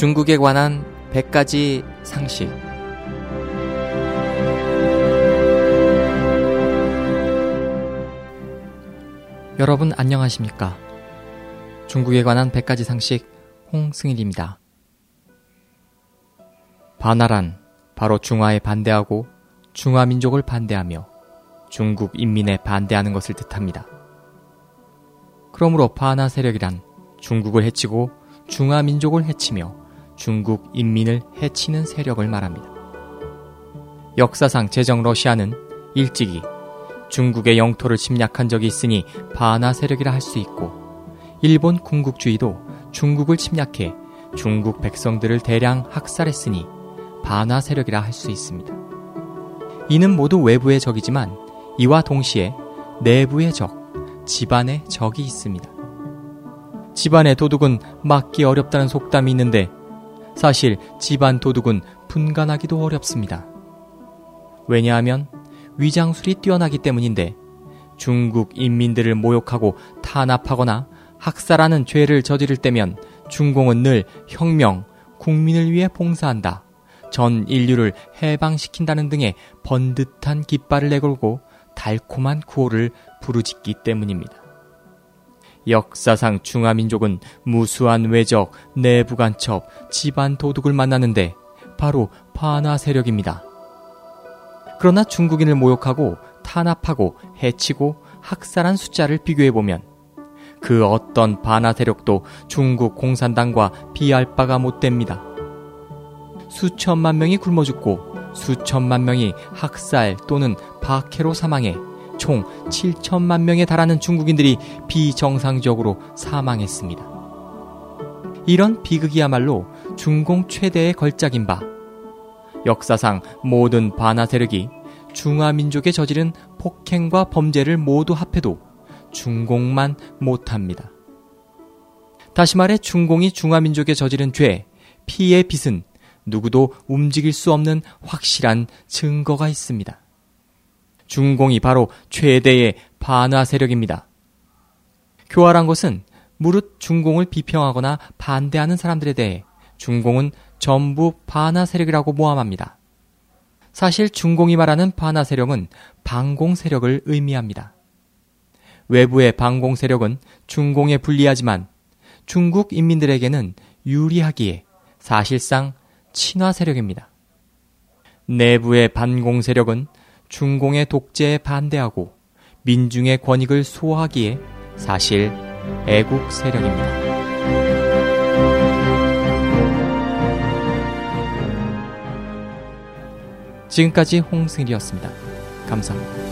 중국에 관한 100가지 상식. 여러분 안녕하십니까? 중국에 관한 100가지 상식 홍승일입니다. 반화란 바로 중화에 반대하고 중화 민족을 반대하며 중국 인민에 반대하는 것을 뜻합니다. 그러므로 반화 세력이란 중국을 해치고 중화 민족을 해치며 중국 인민을 해치는 세력을 말합니다. 역사상 제정 러시아는 일찍이 중국의 영토를 침략한 적이 있으니 반화 세력이라 할 수 있고 일본 군국주의도 중국을 침략해 중국 백성들을 대량 학살했으니 반화 세력이라 할 수 있습니다. 이는 모두 외부의 적이지만 이와 동시에 내부의 적, 집안의 적이 있습니다. 집안의 도둑은 막기 어렵다는 속담이 있는데 사실 집안 도둑은 분간하기도 어렵습니다. 왜냐하면 위장술이 뛰어나기 때문인데 중국 인민들을 모욕하고 탄압하거나 학살하는 죄를 저지를 때면 중공은 늘 혁명, 국민을 위해 봉사한다. 전 인류를 해방시킨다는 등의 번듯한 깃발을 내걸고 달콤한 구호를 부르짖기 때문입니다. 역사상 중화민족은 무수한 외적, 내부 간첩, 집안 도둑을 만나는데 바로 반화 세력입니다. 그러나 중국인을 모욕하고 탄압하고 해치고 학살한 숫자를 비교해보면 그 어떤 반화 세력도 중국 공산당과 비할 바가 못 됩니다. 수천만 명이 굶어 죽고 수천만 명이 학살 또는 박해로 사망해 총 7천만 명에 달하는 중국인들이 비정상적으로 사망했습니다. 이런 비극이야말로 중공 최대의 걸작인 바 역사상 모든 반화 세력이 중화민족에 저지른 폭행과 범죄를 모두 합해도 중공만 못합니다. 다시 말해 중공이 중화민족에 저지른 죄, 피의 빚은 누구도 움직일 수 없는 확실한 증거가 있습니다. 중공이 바로 최대의 반화 세력입니다. 교활한 것은 무릇 중공을 비평하거나 반대하는 사람들에 대해 중공은 전부 반화 세력이라고 모함합니다. 사실 중공이 말하는 반화 세력은 반공 세력을 의미합니다. 외부의 반공 세력은 중공에 불리하지만 중국 인민들에게는 유리하기에 사실상 친화 세력입니다. 내부의 반공 세력은 중공의 독재에 반대하고 민중의 권익을 수호하기에 사실 애국 세력입니다. 지금까지 홍승일이었습니다. 감사합니다.